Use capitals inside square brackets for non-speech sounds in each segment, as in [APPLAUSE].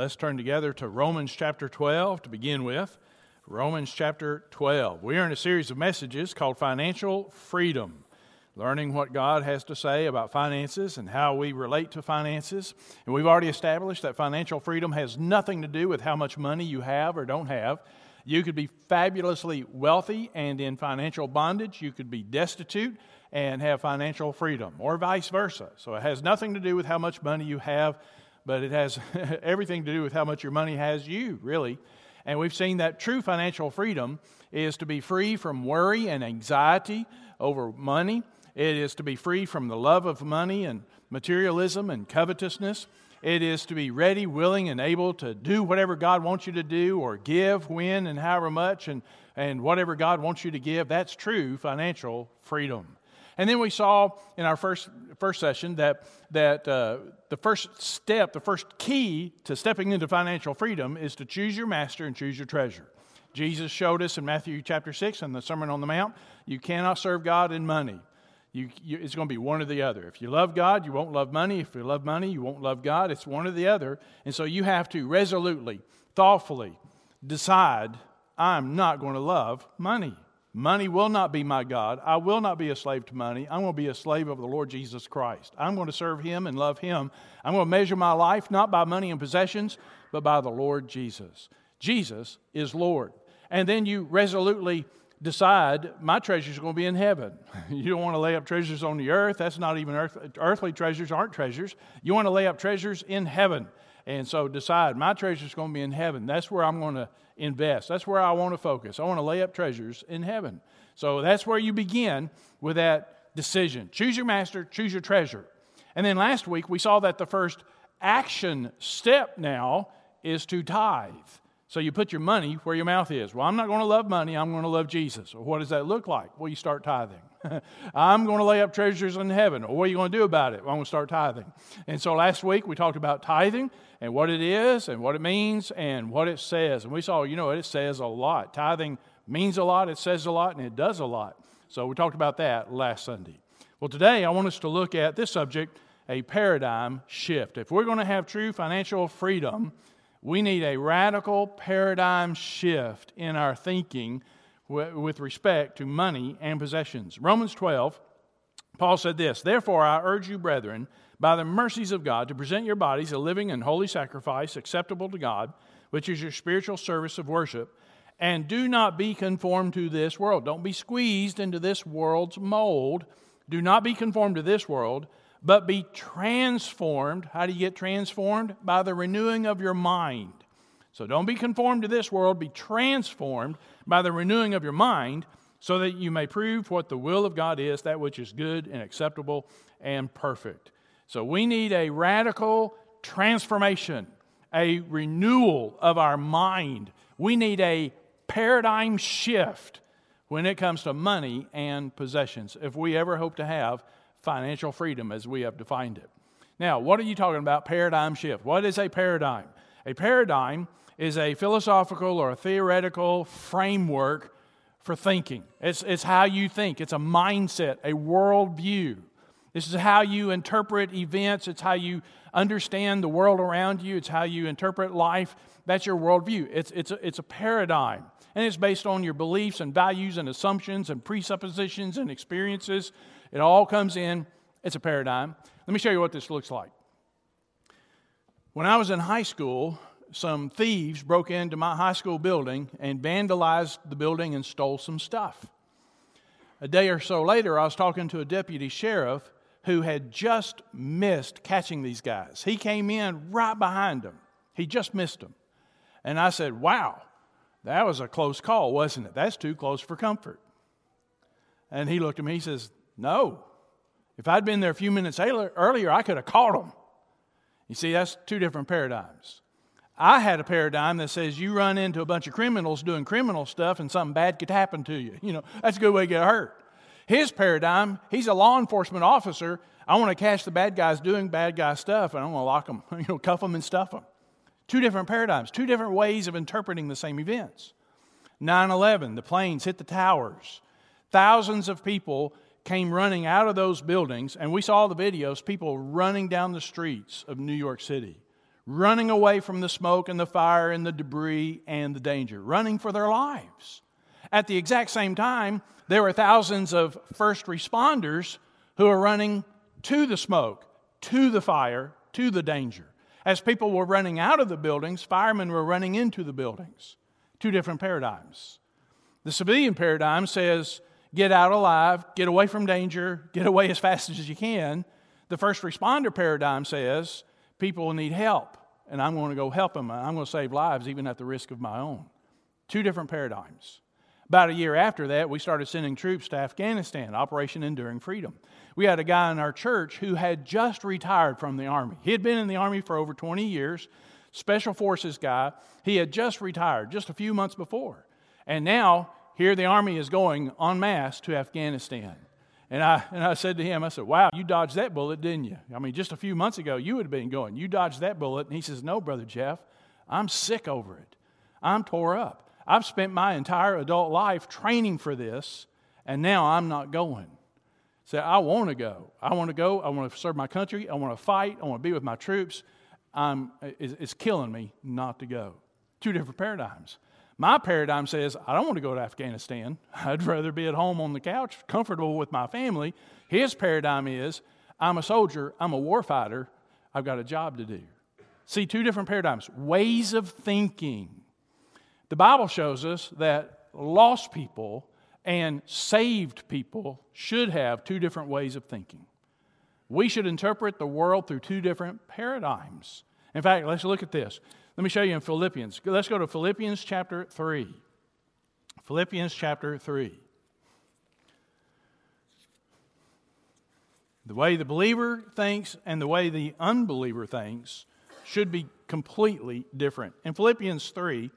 Let's turn together to Romans chapter 12 to begin with. Romans chapter 12. We are in a series of messages called Financial Freedom, learning what God has to say about finances and how we relate to finances. And we've already established that financial freedom has nothing to do with how much money you have or don't have. You could be fabulously wealthy and in financial bondage. You could be destitute and have financial freedom, or vice versa. So it has nothing to do with how much money you have, but it has [LAUGHS] everything to do with how much your money has you, really. And we've seen that true financial freedom is to be free from worry and anxiety over money. It is to be free from the love of money and materialism and covetousness. It is to be ready, willing, and able to do whatever God wants you to do or give when and however much and, and whatever God wants you to give. That's true financial freedom. And then we saw in our first, first session that, that uh, the first step, the first key to stepping into financial freedom is to choose your master and choose your treasure. Jesus showed us in Matthew chapter 6 in the Sermon on the Mount you cannot serve God and money. You, you, it's going to be one or the other. If you love God, you won't love money. If you love money, you won't love God. It's one or the other. And so you have to resolutely, thoughtfully decide I'm not going to love money. Money will not be my God. I will not be a slave to money. I'm going to be a slave of the Lord Jesus Christ. I'm going to serve Him and love Him. I'm going to measure my life not by money and possessions, but by the Lord Jesus. Jesus is Lord. And then you resolutely decide my treasures are going to be in heaven. [LAUGHS] You don't want to lay up treasures on the earth. That's not even earth, earthly treasures aren't treasures. You want to lay up treasures in heaven. And so decide my treasure is going to be in heaven. That's where I'm going to invest. That's where I want to focus. I want to lay up treasures in heaven. So that's where you begin with that decision. Choose your master, choose your treasure. And then last week we saw that the first action step now is to tithe. So you put your money where your mouth is. Well, I'm not going to love money, I'm going to love Jesus. Well, what does that look like? Well, you start tithing. [LAUGHS] I'm going to lay up treasures in heaven. Well, what are you going to do about it? Well, I'm going to start tithing. And so last week we talked about tithing and what it is and what it means and what it says. And we saw, you know, it says a lot. Tithing means a lot, it says a lot, and it does a lot. So we talked about that last Sunday. Well, today I want us to look at this subject a paradigm shift. If we're going to have true financial freedom, we need a radical paradigm shift in our thinking with respect to money and possessions. Romans 12, Paul said this Therefore, I urge you, brethren, by the mercies of God, to present your bodies a living and holy sacrifice acceptable to God, which is your spiritual service of worship. And do not be conformed to this world. Don't be squeezed into this world's mold. Do not be conformed to this world but be transformed. How do you get transformed? By the renewing of your mind. So don't be conformed to this world, be transformed by the renewing of your mind, so that you may prove what the will of God is, that which is good and acceptable and perfect. So we need a radical transformation, a renewal of our mind. We need a paradigm shift when it comes to money and possessions if we ever hope to have financial freedom as we have defined it. Now, what are you talking about? Paradigm shift. What is a paradigm? A paradigm is a philosophical or a theoretical framework for thinking. It's, it's how you think, it's a mindset, a worldview. This is how you interpret events, it's how you understand the world around you, it's how you interpret life. That's your worldview. It's, it's, a, it's a paradigm. And it's based on your beliefs and values and assumptions and presuppositions and experiences it all comes in, it's a paradigm. Let me show you what this looks like. When I was in high school, some thieves broke into my high school building and vandalized the building and stole some stuff. A day or so later, I was talking to a deputy sheriff who had just missed catching these guys. He came in right behind them, he just missed them. And I said, Wow, that was a close call, wasn't it? That's too close for comfort. And he looked at me, he says, no. If I'd been there a few minutes earlier, I could have caught them. You see, that's two different paradigms. I had a paradigm that says you run into a bunch of criminals doing criminal stuff and something bad could happen to you. [LAUGHS] You know, that's a good way to get hurt. His paradigm, he's a law enforcement officer. I want to catch the bad guys doing bad guy stuff and I'm going to lock them, [LAUGHS] you know, cuff them and stuff them. Two different paradigms, two different ways of interpreting the same events. 9 11, the planes hit the towers. Thousands of people came running out of those buildings, and we saw the videos people running down the streets of New York City, running away from the smoke and the fire and the debris and the danger, running for their lives. At the exact same time, there were thousands of first responders who are running to the smoke, to the fire, to the danger. As people were running out of the buildings, firemen were running into the buildings. Two different paradigms. The civilian paradigm says, get out alive, get away from danger, get away as fast as you can. The first responder paradigm says, people need help, and I'm going to go help them. I'm going to save lives even at the risk of my own. Two different paradigms. About a year after that, we started sending troops to Afghanistan, Operation Enduring Freedom. We had a guy in our church who had just retired from the Army. He had been in the Army for over 20 years, Special Forces guy. He had just retired just a few months before. And now, here the Army is going en masse to Afghanistan. And I, and I said to him, I said, Wow, you dodged that bullet, didn't you? I mean, just a few months ago, you would have been going. You dodged that bullet. And he says, No, Brother Jeff, I'm sick over it. I'm tore up. I've spent my entire adult life training for this, and now I'm not going. So I want to go. I want to go. I want to serve my country. I want to fight. I want to be with my troops. I'm, it's killing me not to go. Two different paradigms. My paradigm says, I don't want to go to Afghanistan. [LAUGHS] I'd rather be at home on the couch, comfortable with my family. His paradigm is, I'm a soldier, I'm a warfighter, I've got a job to do. See, two different paradigms, ways of thinking. The Bible shows us that lost people and saved people should have two different ways of thinking. We should interpret the world through two different paradigms. In fact, let's look at this. Let me show you in Philippians. Let's go to Philippians chapter 3. Philippians chapter 3. The way the believer thinks and the way the unbeliever thinks should be completely different. In Philippians 3,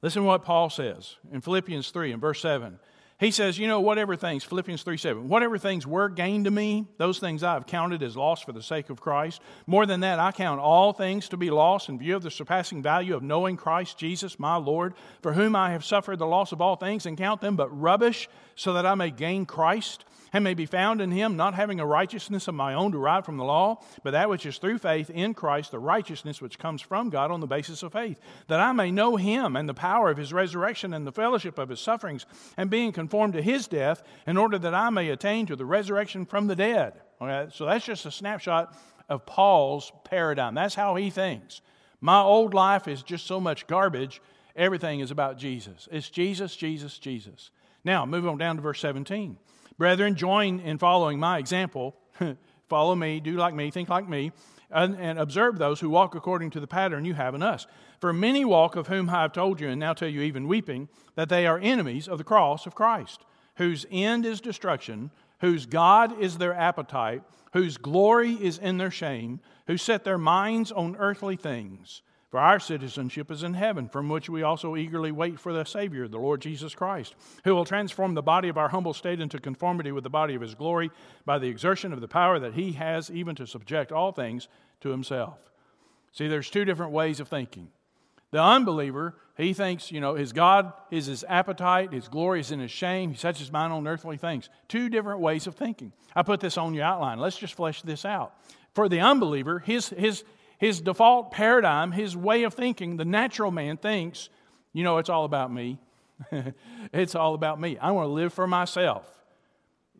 Listen to what Paul says in Philippians 3 and verse 7. He says, You know, whatever things, Philippians 3 7, whatever things were gained to me, those things I have counted as loss for the sake of Christ. More than that, I count all things to be lost in view of the surpassing value of knowing Christ Jesus, my Lord, for whom I have suffered the loss of all things, and count them but rubbish, so that I may gain Christ and may be found in him, not having a righteousness of my own derived from the law, but that which is through faith in Christ, the righteousness which comes from God on the basis of faith, that I may know him and the power of his resurrection and the fellowship of his sufferings, and being conformed to his death, in order that I may attain to the resurrection from the dead. Okay, so that's just a snapshot of Paul's paradigm. That's how he thinks. My old life is just so much garbage. Everything is about Jesus. It's Jesus, Jesus, Jesus. Now, move on down to verse 17. Brethren, join in following my example. [LAUGHS] Follow me, do like me, think like me, and, and, observe those who walk according to the pattern you have in us. For many walk, of whom I have told you, and now tell you even weeping, that they are enemies of the cross of Christ, whose end is destruction, whose God is their appetite, whose glory is in their shame, who set their minds on earthly things for our citizenship is in heaven, from which we also eagerly wait for the Savior, the Lord Jesus Christ, who will transform the body of our humble state into conformity with the body of His glory by the exertion of the power that He has even to subject all things to Himself. See, there's two different ways of thinking. The unbeliever, he thinks, you know, his God is his appetite, his glory is in his shame, he sets his mind on earthly things. Two different ways of thinking. I put this on your outline. Let's just flesh this out. For the unbeliever, his, his, his default paradigm, his way of thinking, the natural man thinks, you know, it's all about me. [LAUGHS] it's all about me. I want to live for myself.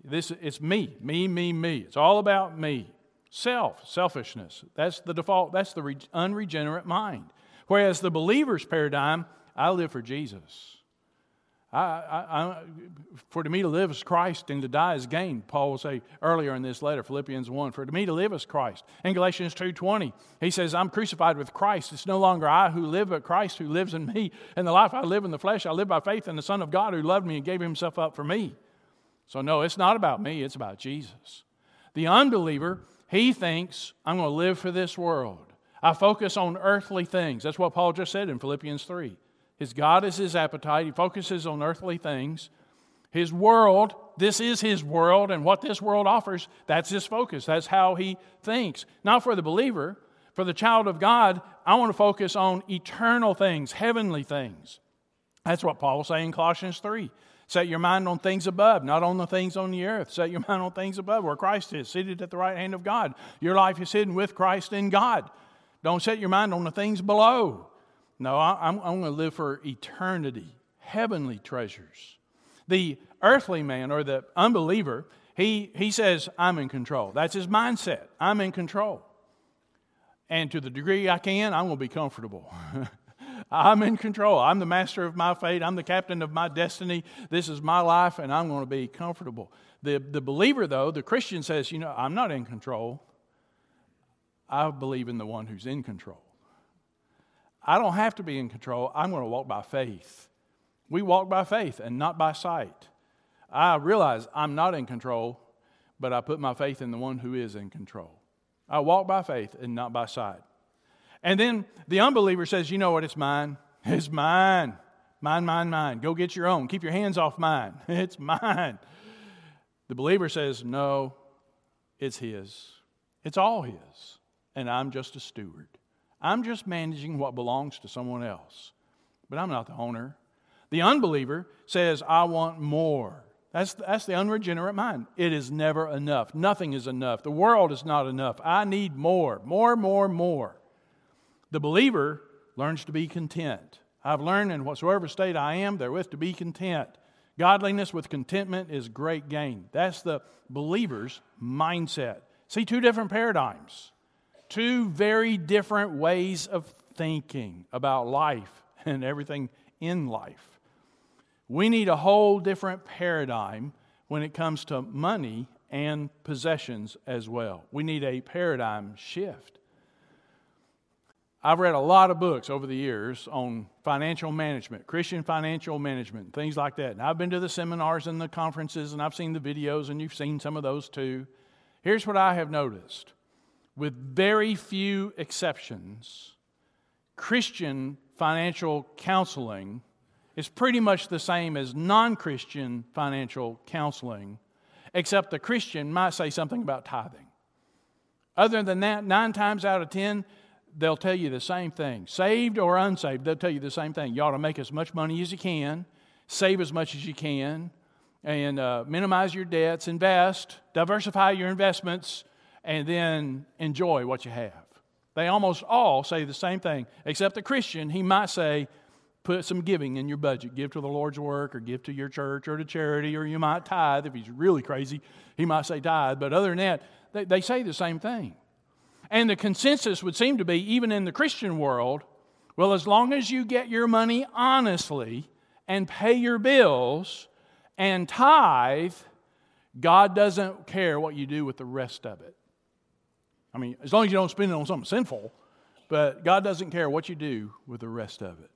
This it's me, me, me, me. It's all about me. Self, selfishness. That's the default. That's the unregenerate mind. Whereas the believer's paradigm, I live for Jesus. I, I, for to me to live is Christ and to die is gain. Paul will say earlier in this letter, Philippians 1. For to me to live is Christ. In Galatians 2.20, he says, I'm crucified with Christ. It's no longer I who live, but Christ who lives in me. And the life I live in the flesh, I live by faith in the Son of God who loved me and gave himself up for me. So no, it's not about me, it's about Jesus. The unbeliever, he thinks, I'm going to live for this world. I focus on earthly things. That's what Paul just said in Philippians 3. His God is his appetite. He focuses on earthly things. His world, this is his world, and what this world offers, that's his focus. That's how he thinks. Not for the believer, for the child of God, I want to focus on eternal things, heavenly things. That's what Paul will say in Colossians 3. Set your mind on things above, not on the things on the earth. Set your [LAUGHS] mind on things above, where Christ is, seated at the right hand of God. Your life is hidden with Christ in God. Don't set your mind on the things below. No, I, am I'm going to live for eternity, heavenly treasures. The earthly man or the unbeliever, he, he says, I'm in control. That's his mindset. I'm in control. And to the degree I can, I'm going to be comfortable. [LAUGHS] I'm in control. I'm the master of my fate. I'm the captain of my destiny. This is my life, and I'm going to be comfortable. The, the believer, though, the Christian says, You know, I'm not in control. I believe in the one who's in control. I don't have to be in control. I'm going to walk by faith. We walk by faith and not by sight. I realize I'm not in control, but I put my faith in the one who is in control. I walk by faith and not by sight. And then the unbeliever says, You know what? It's mine. It's mine. Mine, mine, mine. Go get your own. Keep your hands off mine. [LAUGHS] It's mine. The believer says, No, it's his. It's all his. And I'm just a steward. I'm just managing what belongs to someone else. But I'm not the owner. The unbeliever says, I want more. That's, that's the unregenerate mind. It is never enough. Nothing is enough. The world is not enough. I need more, more, more, more. The believer learns to be content. I've learned in whatsoever state I am, therewith to be content. Godliness with contentment is great gain. That's the believer's mindset. See, two different paradigms, two very different ways of thinking about life [LAUGHS] and everything in life. We need a whole different paradigm when it comes to money and possessions as well. We need a paradigm shift. I've read a lot of books over the years on financial management, Christian financial management, things like that. And I've been to the seminars and the conferences, and I've seen the videos, and you've seen some of those too. Here's what I have noticed with very few exceptions, Christian financial counseling is pretty much the same as non Christian financial counseling, except the Christian might say something about tithing. Other than that, nine times out of ten, they'll tell you the same thing. Saved or unsaved, they'll tell you the same thing. You ought to make as much money as you can, save as much as you can, and uh, minimize your debts, invest, diversify your investments, and then enjoy what you have. They almost all say the same thing, except the Christian, he might say, put some giving in your budget. Give to the Lord's work, or give to your church, or to charity, or you might tithe. If he's really crazy, he might say tithe. But other than that, they, they say the same thing. And the consensus would seem to be, even in the Christian world, well, as long as you get your money honestly and pay your bills and tithe, God doesn't care what you do with the rest of it. I mean, as long as you don't spend it on something sinful, but God doesn't care what you do with the rest of it.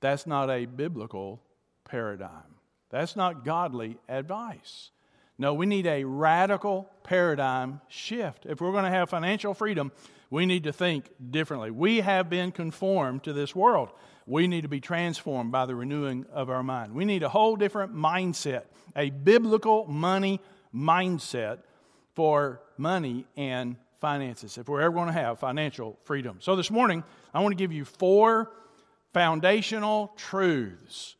That's not a biblical paradigm. That's not godly advice. No, we need a radical paradigm shift. If we're going to have financial freedom, we need to think differently. We have been conformed to this world. We need to be transformed by the renewing of our mind. We need a whole different mindset, a biblical money mindset for money and finances, if we're ever going to have financial freedom. So this morning, I want to give you four foundational truths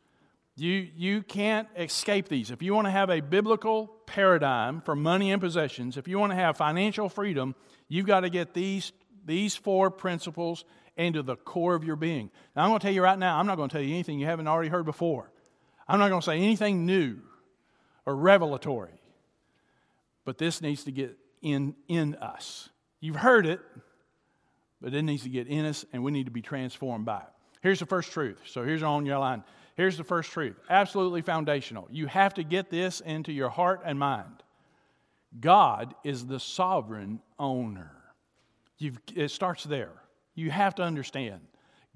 you, you can't escape these. If you want to have a biblical paradigm for money and possessions, if you want to have financial freedom, you've got to get these, these four principles into the core of your being. Now, I'm going to tell you right now, I'm not going to tell you anything you haven't already heard before. I'm not going to say anything new or revelatory. But this needs to get in, in us. You've heard it, but it needs to get in us, and we need to be transformed by it. Here's the first truth. So here's on your line. Here's the first truth absolutely foundational. You have to get this into your heart and mind. God is the sovereign owner. You've, it starts there. You have to understand.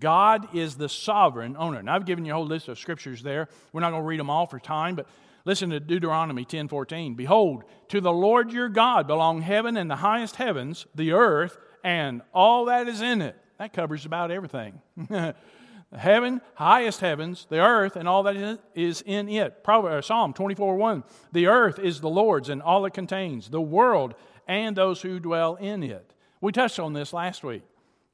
God is the sovereign owner. Now, I've given you a whole list of scriptures there. We're not going to read them all for time, but listen to Deuteronomy 10 14. Behold, to the Lord your God belong heaven and the highest heavens, the earth, and all that is in it. That covers about everything. [LAUGHS] heaven, highest heavens, the earth, and all that is in it. Proverbs, uh, Psalm 24 1. The earth is the Lord's and all it contains, the world and those who dwell in it. We touched on this last week.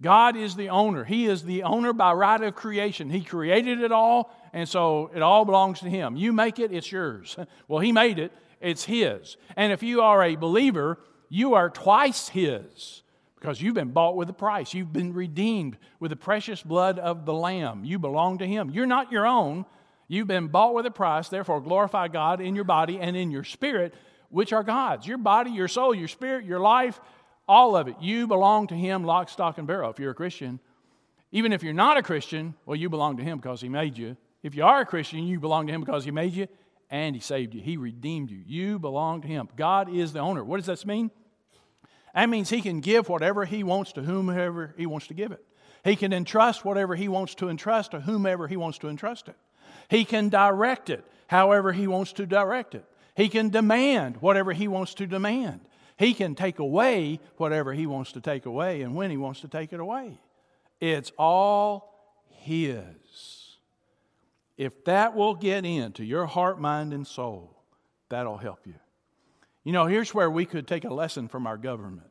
God is the owner. He is the owner by right of creation. He created it all, and so it all belongs to Him. You make it, it's yours. [LAUGHS] Well, He made it, it's His. And if you are a believer, you are twice His because you've been bought with a price. You've been redeemed with the precious blood of the Lamb. You belong to Him. You're not your own. You've been bought with a price. Therefore, glorify God in your body and in your spirit, which are God's. Your body, your soul, your spirit, your life, all of it. You belong to Him, lock, stock, and barrel. If you're a Christian, even if you're not a Christian, well, you belong to Him because He made you. If you are a Christian, you belong to Him because He made you and He saved you. He redeemed you. You belong to Him. God is the owner. What does that mean? That means He can give whatever He wants to whomever He wants to give it. He can entrust whatever He wants to entrust to whomever He wants to entrust it. He can direct it however He wants to direct it. He can demand whatever He wants to demand. He can take away whatever He wants to take away and when He wants to take it away. It's all His. If that will get into your heart, mind, and soul, that'll help you. You know, here's where we could take a lesson from our government.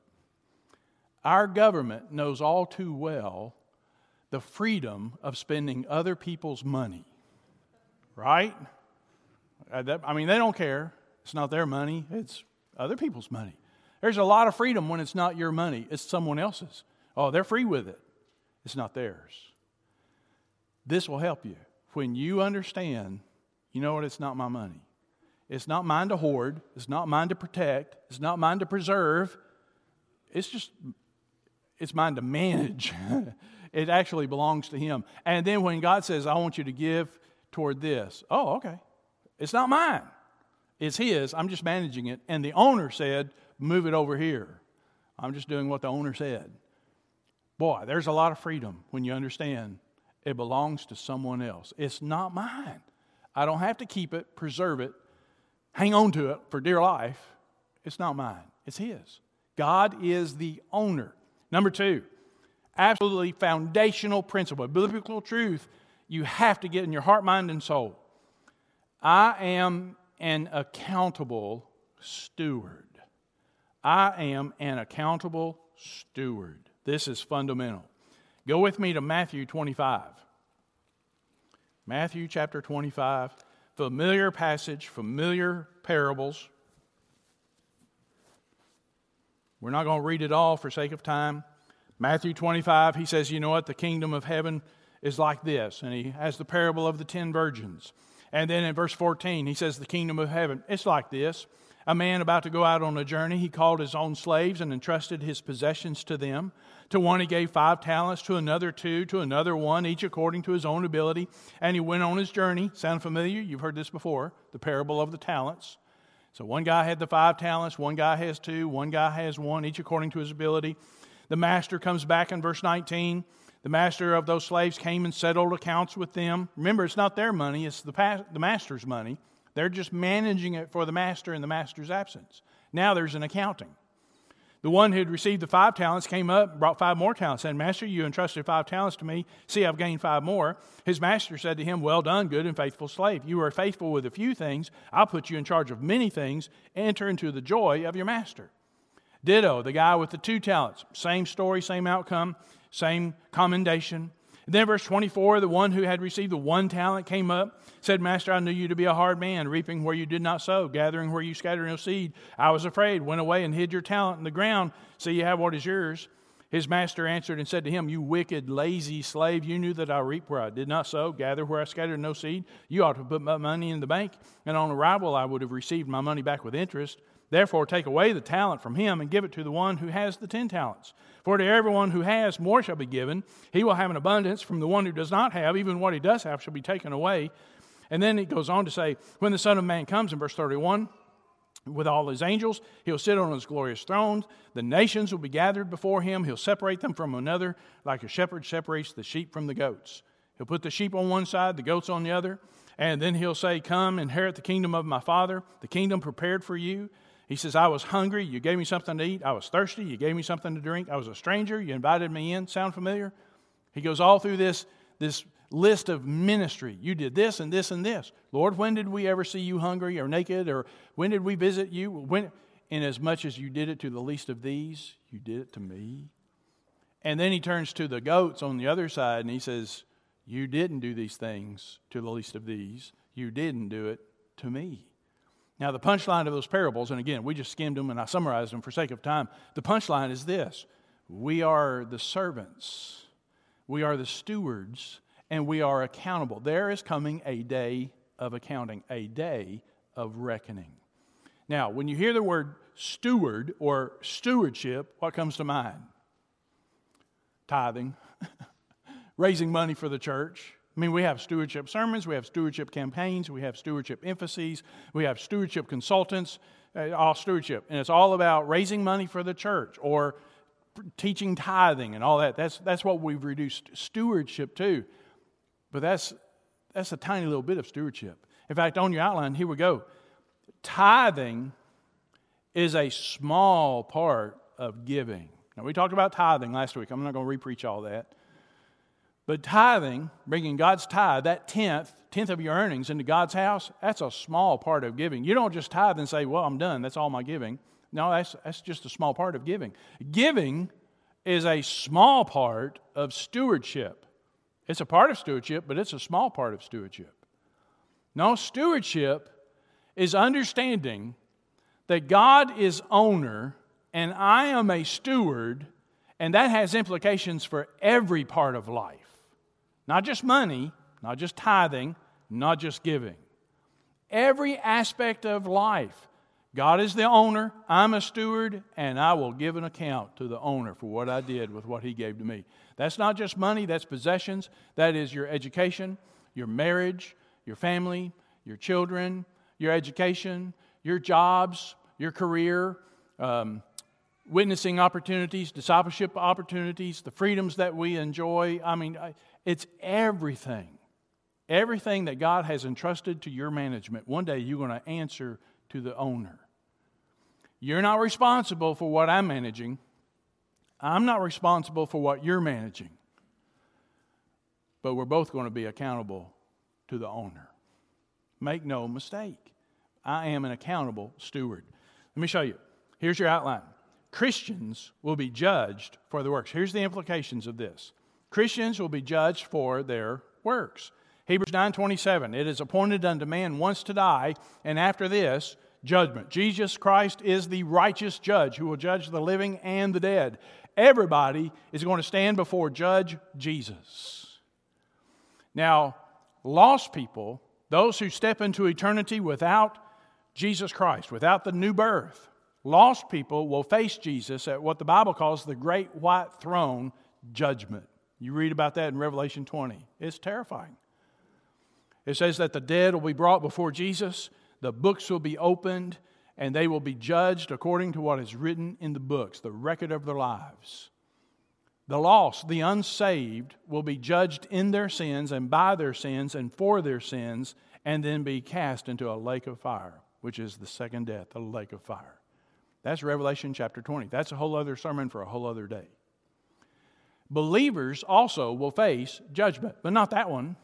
Our government knows all too well the freedom of spending other people's money, right? Uh, I mean, they don't care. It's not their money, it's other people's money. There's a lot of freedom when it's not your money, it's someone else's. Oh, they're free with it, it's not theirs. This will help you. When you understand, you know what, it's not my money. It's not mine to hoard. It's not mine to protect. It's not mine to preserve. It's just, it's mine to manage. [LAUGHS] it actually belongs to Him. And then when God says, I want you to give toward this, oh, okay. It's not mine. It's His. I'm just managing it. And the owner said, move it over here. I'm just doing what the owner said. Boy, there's a lot of freedom when you understand it belongs to someone else. It's not mine. I don't have to keep it, preserve it, hang on to it for dear life. It's not mine, it's His. God is the owner. Number two, absolutely foundational principle, biblical truth you have to get in your heart, mind, and soul. I am an accountable steward. I am an accountable steward. This is fundamental. Go with me to Matthew 25. Matthew chapter 25, familiar passage, familiar parables. We're not going to read it all for sake of time. Matthew 25, he says, You know what? The kingdom of heaven is like this. And he has the parable of the ten virgins. And then in verse 14, he says, The kingdom of heaven, it's like this a man about to go out on a journey, he called his own slaves and entrusted his possessions to them. To one he gave five talents, to another two, to another one, each according to his own ability. And he went on his journey. Sound familiar? You've heard this before the parable of the talents. So one guy had the five talents, one guy has two, one guy has one, each according to his ability. The master comes back in verse 19. The master of those slaves came and settled accounts with them. Remember, it's not their money, it's the, the master's money. They're just managing it for the master in the master's absence. Now there's an accounting. The one who had received the five talents came up, brought five more talents, said, Master, you entrusted five talents to me. See, I've gained five more. His master said to him, Well done, good and faithful slave. You are faithful with a few things. I'll put you in charge of many things. Enter into the joy of your master. Ditto, the guy with the two talents. Same story, same outcome, same commendation. And then, verse 24, the one who had received the one talent came up, said, Master, I knew you to be a hard man, reaping where you did not sow, gathering where you scattered no seed. I was afraid, went away and hid your talent in the ground, so you have what is yours. His master answered and said to him, You wicked, lazy slave, you knew that I reap where I did not sow, gather where I scattered no seed. You ought to put my money in the bank, and on arrival I would have received my money back with interest. Therefore, take away the talent from him and give it to the one who has the ten talents. For to everyone who has, more shall be given. He will have an abundance. From the one who does not have, even what he does have shall be taken away. And then it goes on to say, When the Son of Man comes in verse 31, with all his angels, he'll sit on his glorious throne. The nations will be gathered before him. He'll separate them from another, like a shepherd separates the sheep from the goats. He'll put the sheep on one side, the goats on the other. And then he'll say, Come, inherit the kingdom of my Father, the kingdom prepared for you. He says, I was hungry, you gave me something to eat. I was thirsty, you gave me something to drink. I was a stranger, you invited me in. Sound familiar? He goes all through this, this list of ministry. You did this and this and this. Lord, when did we ever see you hungry or naked? Or when did we visit you? When, and as much as you did it to the least of these, you did it to me. And then he turns to the goats on the other side and he says, You didn't do these things to the least of these. You didn't do it to me. Now, the punchline of those parables, and again, we just skimmed them and I summarized them for sake of time. The punchline is this We are the servants, we are the stewards, and we are accountable. There is coming a day of accounting, a day of reckoning. Now, when you hear the word steward or stewardship, what comes to mind? Tithing, [LAUGHS] raising money for the church. I mean, we have stewardship sermons, we have stewardship campaigns, we have stewardship emphases, we have stewardship consultants, uh, all stewardship. And it's all about raising money for the church or teaching tithing and all that. That's, that's what we've reduced stewardship to. But that's, that's a tiny little bit of stewardship. In fact, on your outline, here we go. Tithing is a small part of giving. Now, we talked about tithing last week. I'm not going to repreach all that. But tithing, bringing God's tithe, that tenth, tenth of your earnings into God's house, that's a small part of giving. You don't just tithe and say, well, I'm done. That's all my giving. No, that's, that's just a small part of giving. Giving is a small part of stewardship. It's a part of stewardship, but it's a small part of stewardship. No, stewardship is understanding that God is owner and I am a steward, and that has implications for every part of life. Not just money, not just tithing, not just giving. Every aspect of life. God is the owner, I'm a steward, and I will give an account to the owner for what I did with what he gave to me. That's not just money, that's possessions. That is your education, your marriage, your family, your children, your education, your jobs, your career, um, witnessing opportunities, discipleship opportunities, the freedoms that we enjoy. I mean, it's everything. Everything that God has entrusted to your management, one day you're going to answer to the owner. You're not responsible for what I'm managing. I'm not responsible for what you're managing. But we're both going to be accountable to the owner. Make no mistake. I am an accountable steward. Let me show you. Here's your outline. Christians will be judged for the works. Here's the implications of this. Christians will be judged for their works. Hebrews 9:27 It is appointed unto man once to die and after this judgment. Jesus Christ is the righteous judge who will judge the living and the dead. Everybody is going to stand before judge Jesus. Now, lost people, those who step into eternity without Jesus Christ, without the new birth, lost people will face Jesus at what the Bible calls the great white throne judgment. You read about that in Revelation 20. It's terrifying. It says that the dead will be brought before Jesus, the books will be opened, and they will be judged according to what is written in the books, the record of their lives. The lost, the unsaved, will be judged in their sins and by their sins and for their sins, and then be cast into a lake of fire, which is the second death, the lake of fire. That's Revelation chapter 20. That's a whole other sermon for a whole other day. Believers also will face judgment, but not that one.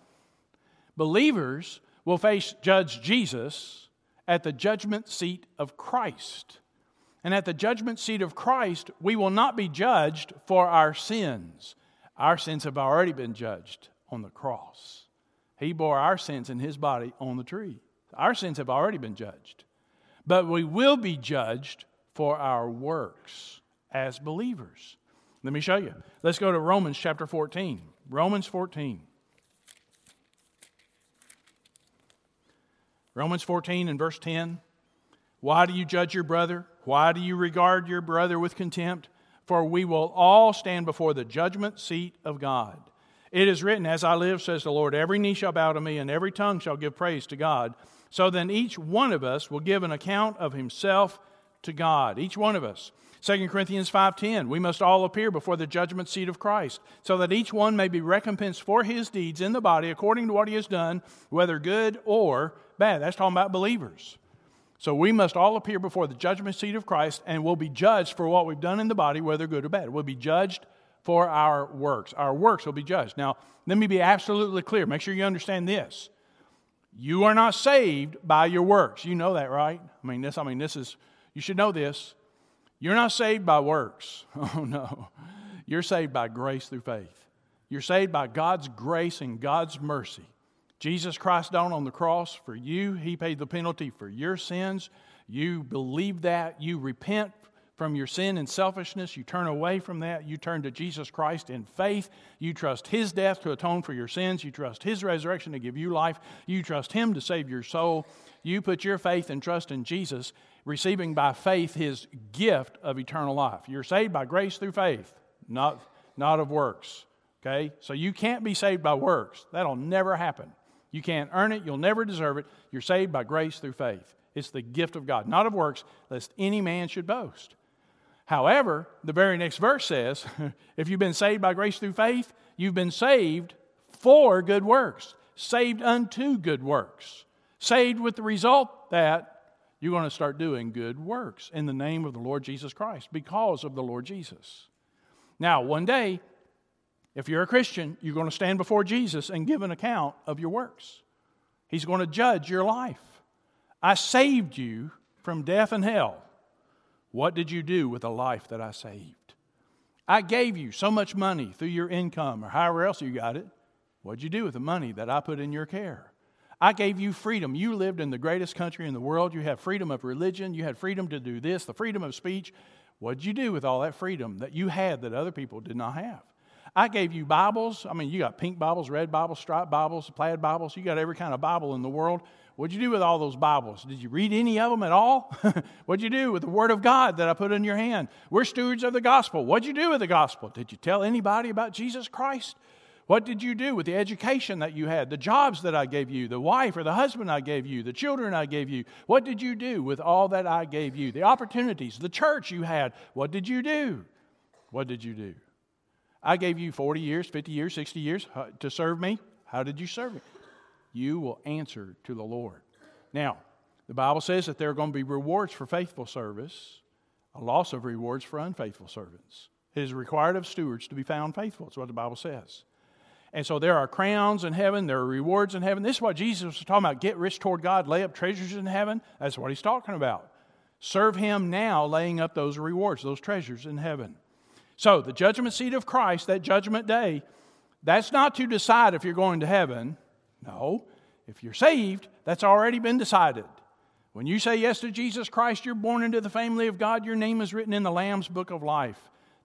Believers will face Judge Jesus at the judgment seat of Christ. And at the judgment seat of Christ, we will not be judged for our sins. Our sins have already been judged on the cross. He bore our sins in his body on the tree. Our sins have already been judged. But we will be judged for our works as believers. Let me show you. Let's go to Romans chapter 14. Romans 14. Romans 14 and verse 10. Why do you judge your brother? Why do you regard your brother with contempt? For we will all stand before the judgment seat of God. It is written, As I live, says the Lord, every knee shall bow to me, and every tongue shall give praise to God. So then each one of us will give an account of himself to God. Each one of us. 2 Corinthians 5:10 We must all appear before the judgment seat of Christ so that each one may be recompensed for his deeds in the body according to what he has done whether good or bad. That's talking about believers. So we must all appear before the judgment seat of Christ and we'll be judged for what we've done in the body whether good or bad. We'll be judged for our works. Our works will be judged. Now let me be absolutely clear. Make sure you understand this. You are not saved by your works. You know that right? I mean this i mean this is you should know this you're not saved by works. [LAUGHS] Oh, no. You're saved by grace through faith. You're saved by God's grace and God's mercy. Jesus Christ died on the cross for you. He paid the penalty for your sins. You believe that. You repent from your sin and selfishness. You turn away from that. You turn to Jesus Christ in faith. You trust His death to atone for your sins. You trust His resurrection to give you life. You trust Him to save your soul. You put your faith and trust in Jesus, receiving by faith His gift of eternal life. You're saved by grace through faith, not, not of works. Okay? So you can't be saved by works. That'll never happen. You can't earn it. You'll never deserve it. You're saved by grace through faith. It's the gift of God, not of works, lest any man should boast. However, the very next verse says [LAUGHS] if you've been saved by grace through faith, you've been saved for good works, saved unto good works, saved with the result that you're going to start doing good works in the name of the Lord Jesus Christ because of the Lord Jesus. Now, one day, if you're a Christian, you're going to stand before Jesus and give an account of your works. He's going to judge your life. I saved you from death and hell. What did you do with the life that I saved? I gave you so much money through your income or however else you got it. What'd you do with the money that I put in your care? I gave you freedom. You lived in the greatest country in the world. You had freedom of religion. You had freedom to do this, the freedom of speech. What'd you do with all that freedom that you had that other people did not have? I gave you Bibles. I mean, you got pink Bibles, red Bibles, striped Bibles, plaid Bibles. You got every kind of Bible in the world. What'd you do with all those Bibles? Did you read any of them at all? [LAUGHS] What'd you do with the Word of God that I put in your hand? We're stewards of the gospel. What'd you do with the gospel? Did you tell anybody about Jesus Christ? What did you do with the education that you had, the jobs that I gave you, the wife or the husband I gave you, the children I gave you? What did you do with all that I gave you? The opportunities, the church you had, what did you do? What did you do? I gave you 40 years, 50 years, 60 years uh, to serve me. How did you serve me? you will answer to the Lord. Now, the Bible says that there are going to be rewards for faithful service, a loss of rewards for unfaithful servants. It is required of stewards to be found faithful. That's what the Bible says. And so there are crowns in heaven, there are rewards in heaven. This is what Jesus was talking about get rich toward God, lay up treasures in heaven. That's what he's talking about. Serve him now, laying up those rewards, those treasures in heaven. So, the judgment seat of Christ, that judgment day, that's not to decide if you're going to heaven. No. If you're saved, that's already been decided. When you say yes to Jesus Christ, you're born into the family of God, your name is written in the Lamb's book of life.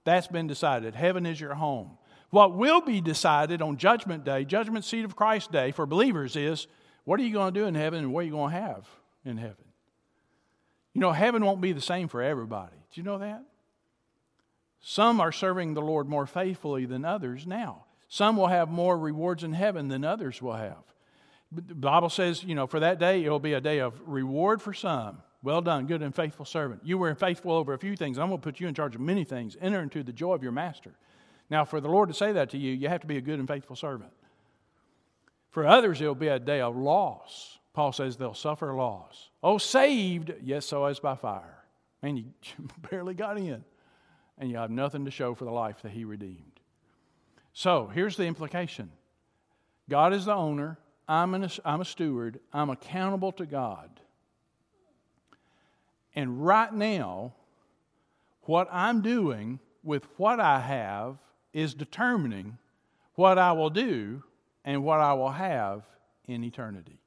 That's been decided. Heaven is your home. What will be decided on Judgment Day, Judgment Seat of Christ Day for believers is what are you going to do in heaven and what are you going to have in heaven? You know, heaven won't be the same for everybody. Do you know that? Some are serving the Lord more faithfully than others now. Some will have more rewards in heaven than others will have. The Bible says, you know, for that day, it will be a day of reward for some. Well done, good and faithful servant. You were faithful over a few things. I'm going to put you in charge of many things. Enter into the joy of your master. Now, for the Lord to say that to you, you have to be a good and faithful servant. For others, it will be a day of loss. Paul says they'll suffer loss. Oh, saved, yes, so as by fire. Man, you [LAUGHS] barely got in, and you have nothing to show for the life that he redeemed. So here's the implication God is the owner, I'm, an, I'm a steward, I'm accountable to God. And right now, what I'm doing with what I have is determining what I will do and what I will have in eternity.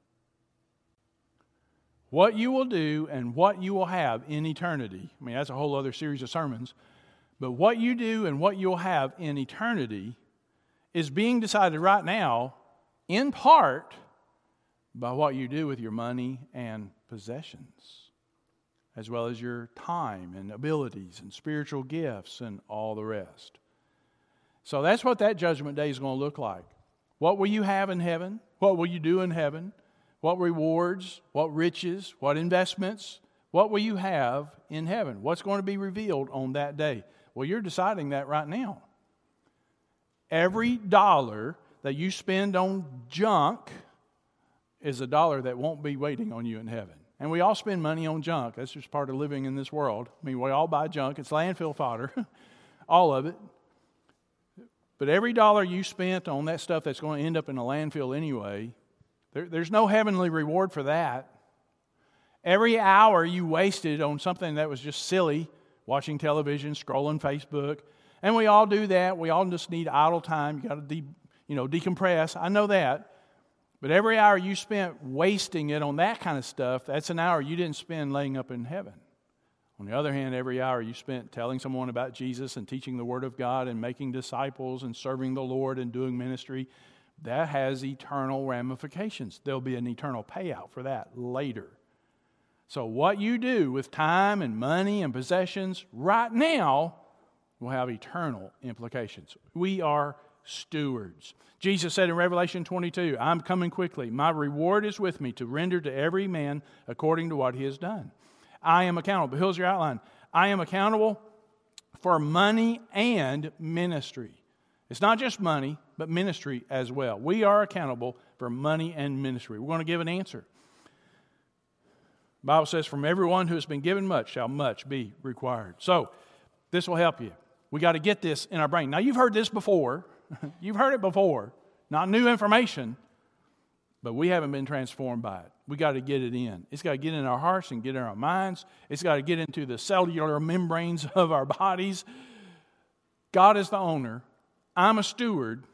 What you will do and what you will have in eternity. I mean, that's a whole other series of sermons. But what you do and what you'll have in eternity is being decided right now, in part, by what you do with your money and possessions, as well as your time and abilities and spiritual gifts and all the rest. So that's what that judgment day is going to look like. What will you have in heaven? What will you do in heaven? What rewards? What riches? What investments? What will you have in heaven? What's going to be revealed on that day? Well, you're deciding that right now. Every dollar that you spend on junk is a dollar that won't be waiting on you in heaven. And we all spend money on junk. That's just part of living in this world. I mean, we all buy junk, it's landfill fodder, [LAUGHS] all of it. But every dollar you spent on that stuff that's going to end up in a landfill anyway, there, there's no heavenly reward for that. Every hour you wasted on something that was just silly, watching television, scrolling Facebook, and we all do that. We all just need idle time. You got to de, you know, decompress. I know that. But every hour you spent wasting it on that kind of stuff, that's an hour you didn't spend laying up in heaven On the other hand, every hour you spent telling someone about Jesus and teaching the Word of God and making disciples and serving the Lord and doing ministry, that has eternal ramifications. There'll be an eternal payout for that later. So, what you do with time and money and possessions right now will have eternal implications. We are stewards. Jesus said in Revelation 22, I'm coming quickly. My reward is with me to render to every man according to what he has done. I am accountable. But Here's your outline I am accountable for money and ministry. It's not just money, but ministry as well. We are accountable for money and ministry. We're going to give an answer. Bible says, From everyone who has been given much shall much be required. So, this will help you. We got to get this in our brain. Now, you've heard this before. [LAUGHS] you've heard it before. Not new information, but we haven't been transformed by it. We got to get it in. It's got to get in our hearts and get in our minds. It's got to get into the cellular membranes [LAUGHS] of our bodies. God is the owner. I'm a steward,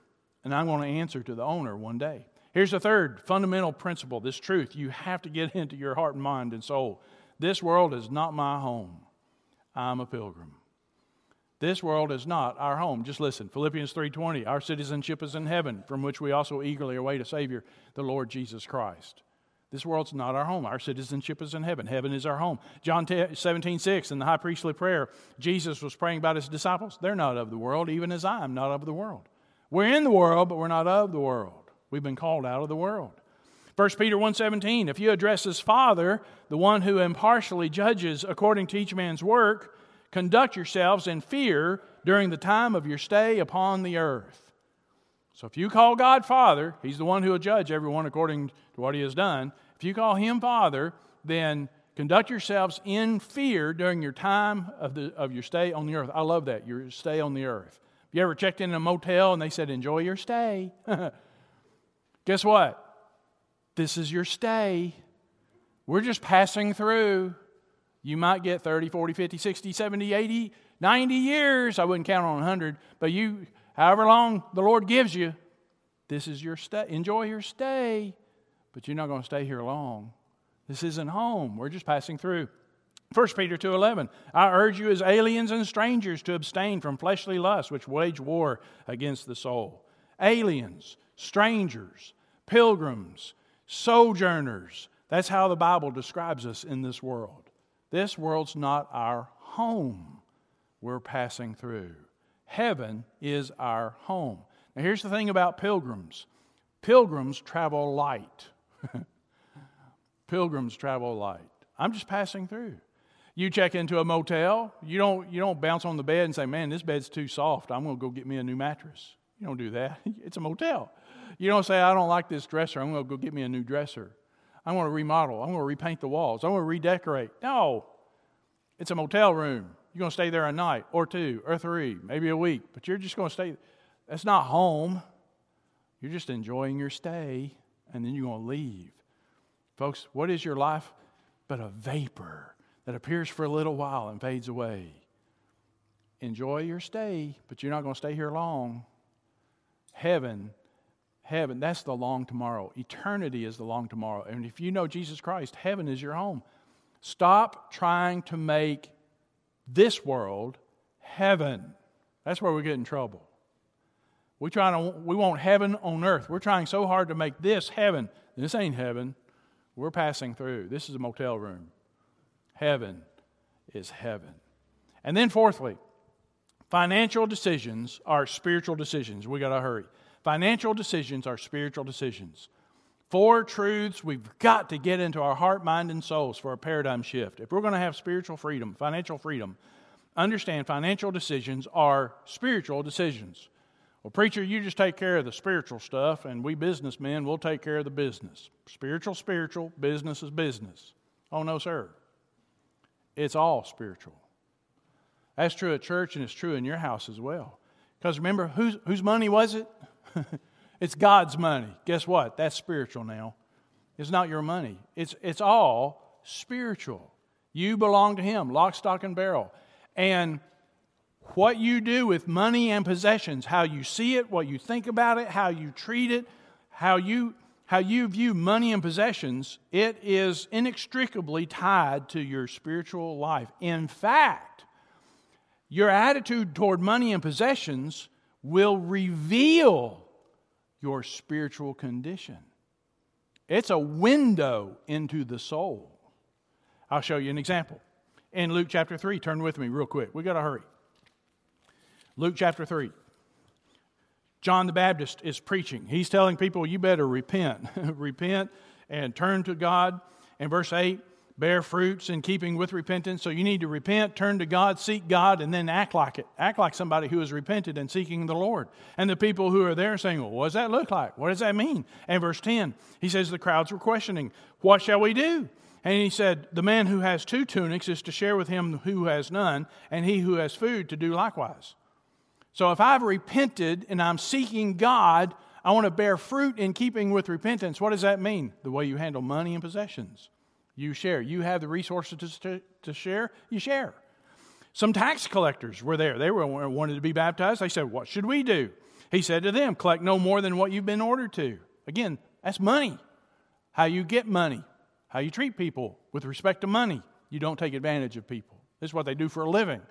and I'm going to answer to the owner one day. Here's the third fundamental principle this truth you have to get [LAUGHS] into your heart and mind and soul. This world is not my home. I'm a pilgrim. This world is not our home. Just listen. Philippians 3:20, our citizenship is in heaven, from which we also eagerly await a savior, the Lord Jesus Christ. This world's not our home. Our citizenship is in heaven. Heaven is our home. John 17, 6, in the high priestly prayer, Jesus was praying about his disciples. They're not of the world, even as I am not of the world. We're in the world, but we're not of the world. We've been called out of the world. 1 Peter 1:17 If you address as Father, the one who impartially judges according to each man's work, conduct yourselves in fear during the time of your stay upon the earth. So if you call God Father, he's the one who will judge everyone according to what he has done. If you call him Father, then conduct yourselves in fear during your time of, the, of your stay on the earth. I love that, your stay on the earth. Have you ever checked in a motel and they said, enjoy your stay? [LAUGHS] Guess what? This is your stay. We're just passing through. You might get 30, 40, 50, 60, 70, 80, 90 years. I wouldn't count on 100, but you, however long the Lord gives you, this is your stay. Enjoy your stay but you're not going to stay here long. This isn't home. We're just passing through. 1 Peter 2:11 I urge you as aliens and strangers to abstain from fleshly lusts which wage war against the soul. Aliens, strangers, pilgrims, sojourners. That's how the Bible describes us in this world. This world's not our home. We're passing through. Heaven is our home. Now here's the thing about pilgrims. Pilgrims travel light. [LAUGHS] Pilgrims travel light. I'm just passing through. You check into a motel, you don't, you don't bounce on the bed and say, Man, this bed's too soft. I'm going to go get me a new mattress. You don't do that. [LAUGHS] It's a motel. You don't say, I don't like this dresser. I'm going to go get me a new dresser. I'm going to remodel. I'm going to repaint the walls. I'm going to redecorate. No, it's a motel room. You're going to stay there a night or two or three, maybe a week, but you're just going to stay. That's not home. You're just enjoying your stay and then you're going to leave. Folks, what is your life but a vapor that appears for a little while and fades away? Enjoy your stay, but you're not going to stay here long. Heaven, heaven, that's the long tomorrow. Eternity is the long tomorrow. And if you know Jesus Christ, heaven is your home. Stop trying to make this world heaven. That's where we get in trouble. We try to we want heaven on earth. We're trying so hard to make this heaven. This ain't heaven. We're passing through. This is a motel room. Heaven is heaven. And then fourthly, financial decisions are spiritual decisions. We got to hurry. Financial decisions are spiritual decisions. Four truths we've got to get into our heart, mind, and souls for a paradigm shift. If we're going to have spiritual freedom, financial freedom, understand financial decisions are spiritual decisions. Well, preacher, you just take care of the spiritual stuff, and we businessmen, will take care of the business. Spiritual, spiritual, business is business. Oh, no, sir. It's all spiritual. That's true at church, and it's true in your house as well. Because remember, whose, whose money was it? [LAUGHS] it's God's money. Guess what? That's spiritual now. It's not your money, it's, it's all spiritual. You belong to Him, lock, stock, and barrel. And what you do with money and possessions, how you see it, what you think about it, how you treat it, how you how you view money and possessions, it is inextricably tied to your spiritual life. In fact, your attitude toward money and possessions will reveal your spiritual condition. It's a window into the soul. I'll show you an example. In Luke chapter 3, turn with me real quick. We got to hurry. Luke chapter 3. John the Baptist is preaching. He's telling people, you better repent. [LAUGHS] repent and turn to God. In verse 8, bear fruits in keeping with repentance. So you need to repent, turn to God, seek God, and then act like it. Act like somebody who has repented and seeking the Lord. And the people who are there saying, Well, what does that look like? What does that mean? And verse 10, he says the crowds were questioning, What shall we do? And he said, The man who has two tunics is to share with him who has none, and he who has food to do likewise. So if I've repented and I'm seeking God, I want to bear fruit in keeping with repentance. What does that mean? The way you handle money and possessions. You share. You have the resources to, to share, you share. Some tax collectors were there. They were, wanted to be baptized. They said, What should we do? He said to them, Collect no more than what you've been ordered to. Again, that's money. How you get money, how you treat people with respect to money. You don't take advantage of people. This is what they do for a living.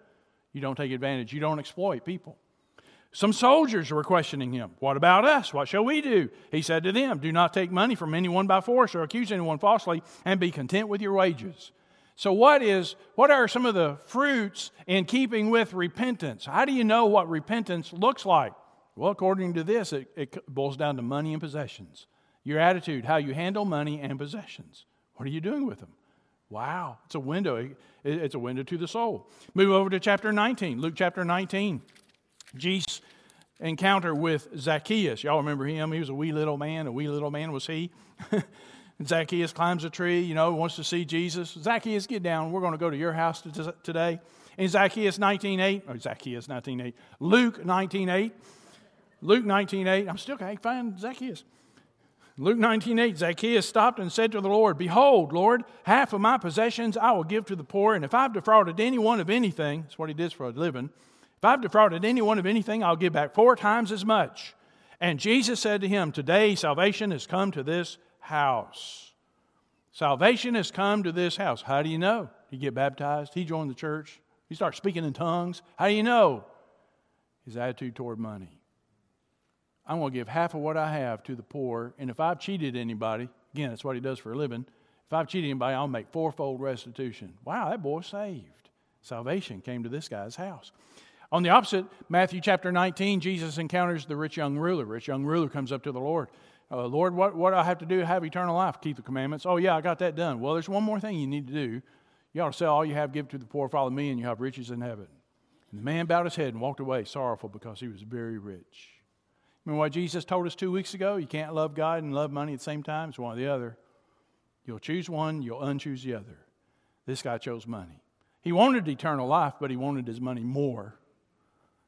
You don't take advantage, you don't exploit people. Some soldiers were questioning him. What about us? What shall we do? He said to them, Do not take money from anyone by force or accuse anyone falsely, and be content with your wages. So, what, is, what are some of the fruits in keeping with repentance? How do you know what repentance looks like? Well, according to this, it, it boils down to money and possessions. Your attitude, how you handle money and possessions. What are you doing with them? Wow, it's a window. It's a window to the soul. Move over to chapter 19, Luke chapter 19. Jesus' encounter with Zacchaeus. Y'all remember him? He was a wee little man. A wee little man was he. [LAUGHS] Zacchaeus climbs a tree, you know, wants to see Jesus. Zacchaeus, get down. We're going to go to your house today. In Zacchaeus 19.8, or Zacchaeus 19.8, Luke 19.8, Luke 19.8, I'm still can't find Zacchaeus. Luke 19.8, Zacchaeus stopped and said to the Lord, Behold, Lord, half of my possessions I will give to the poor, and if I've defrauded anyone of anything, that's what he did for a living, if I've defrauded anyone of anything, I'll give back four times as much. And Jesus said to him, Today salvation has come to this house. Salvation has come to this house. How do you know? He get baptized. He joined the church. He starts speaking in tongues. How do you know? His attitude toward money. I'm going to give half of what I have to the poor. And if I've cheated anybody, again, that's what he does for a living. If I've cheated anybody, I'll make fourfold restitution. Wow, that boy's saved. Salvation came to this guy's house. On the opposite, Matthew chapter 19, Jesus encounters the rich young ruler. Rich young ruler comes up to the Lord. Uh, Lord, what, what do I have to do to have eternal life? Keep the commandments. Oh, yeah, I got that done. Well, there's one more thing you need to do. You ought to sell all you have, give to the poor, follow me, and you have riches in heaven. And the man bowed his head and walked away sorrowful because he was very rich. Remember what Jesus told us two weeks ago? You can't love God and love money at the same time. It's one or the other. You'll choose one, you'll unchoose the other. This guy chose money. He wanted eternal life, but he wanted his money more.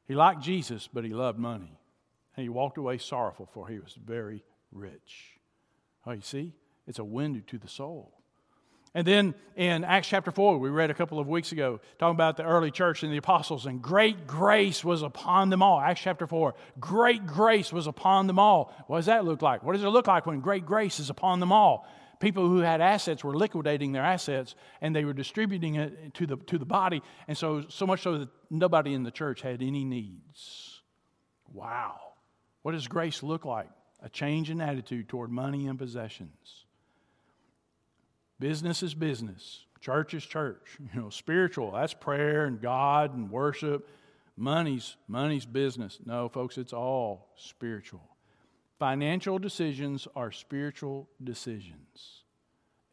He liked Jesus, but he loved money. And he walked away sorrowful, for he was very rich. Oh, you see? It's a window to the soul. And then in Acts chapter 4, we read a couple of weeks ago, talking about the early church and the apostles, and great grace was upon them all. Acts chapter 4, great grace was upon them all. What does that look like? What does it look like when great grace is upon them all? People who had assets were liquidating their assets and they were distributing it to the, to the body. And so, so much so that nobody in the church had any needs. Wow. What does grace look like? A change in attitude toward money and possessions. Business is business. Church is church. [LAUGHS] You know, spiritual, that's prayer and God and worship. Money's money's business. No, folks, it's all spiritual. Financial decisions are spiritual decisions.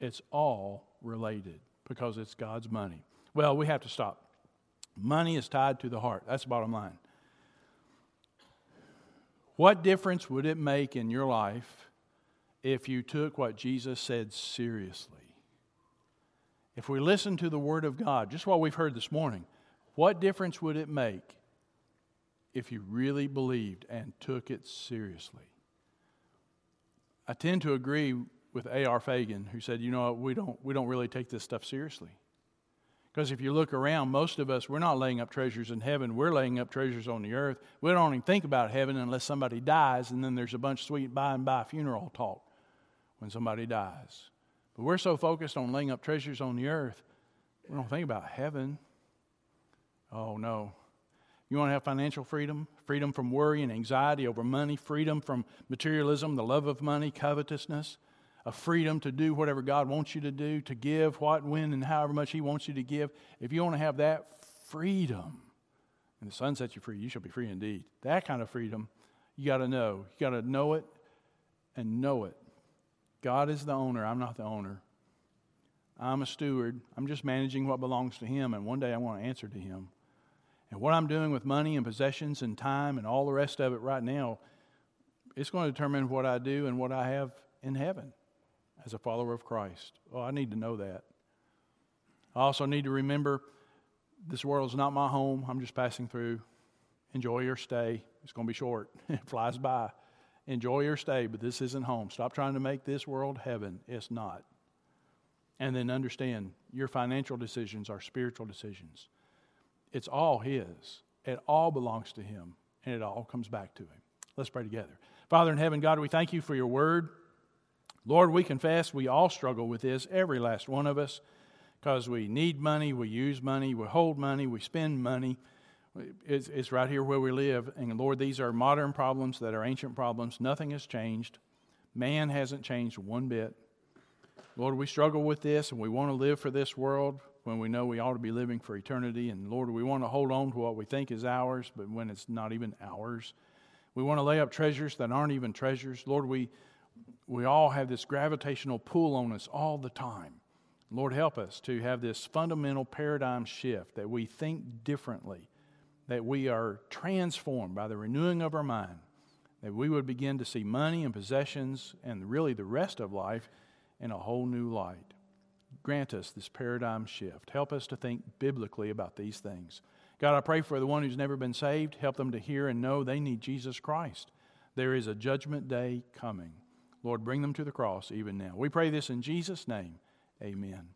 It's all related because it's God's money. Well, we have to stop. Money is tied to the heart. That's the bottom line. What difference would it make in your life if you took what Jesus said seriously? If we listen to the Word of God, just what we've heard this morning, what difference would it make if you really believed and took it seriously? I tend to agree with A.R. Fagan, who said, you know, we don't, we don't really take this stuff seriously. Because if you look around, most of us, we're not laying up treasures in heaven. We're laying up treasures on the earth. We don't even think about heaven unless somebody dies, and then there's a bunch of sweet by and by funeral talk. when somebody dies. But we're so focused on laying up treasures on the earth, we don't think about heaven. Oh, no. You want to have financial freedom? Freedom from worry and anxiety over money, freedom from materialism, the love of money, covetousness, a freedom to do whatever God wants you to do, to give what, when, and however much He wants you to give. If you want to have that freedom, and the Son sets you free, you shall be free indeed. That kind of freedom, you got to know. You got to know it and know it. God is the owner. I'm not the owner. I'm a steward. I'm just managing what belongs to Him, and one day I want to answer to Him. And what I'm doing with money and possessions and time and all the rest of it right now, it's going to determine what I do and what I have in heaven as a follower of Christ. Oh, I need to know that. I also need to remember this world is not my home. I'm just passing through. Enjoy your stay. It's going to be short, [LAUGHS] it flies by. Enjoy your stay, but this isn't home. Stop trying to make this world heaven. It's not. And then understand your financial decisions are spiritual decisions. It's all His. It all belongs to Him, and it all comes back to Him. Let's pray together. Father in heaven, God, we thank you for your word. Lord, we confess we all struggle with this, every last one of us, because we need money, we use money, we hold money, we spend money. It's, it's right here where we live. And Lord, these are modern problems that are ancient problems. Nothing has changed. Man hasn't changed one bit. Lord, we struggle with this and we want to live for this world when we know we ought to be living for eternity. And Lord, we want to hold on to what we think is ours, but when it's not even ours. We want to lay up treasures that aren't even treasures. Lord, we, we all have this gravitational pull on us all the time. Lord, help us to have this fundamental paradigm shift that we think differently, that we are transformed by the renewing of our mind, that we would begin to see money and possessions and really the rest of life in a whole new light grant us this paradigm shift. Help us to think biblically about these things. God, I pray for the one who's never been saved. Help them to hear and know they need Jesus Christ. There is a judgment day coming. Lord, bring them to the cross even now. We pray this in Jesus' name. Amen.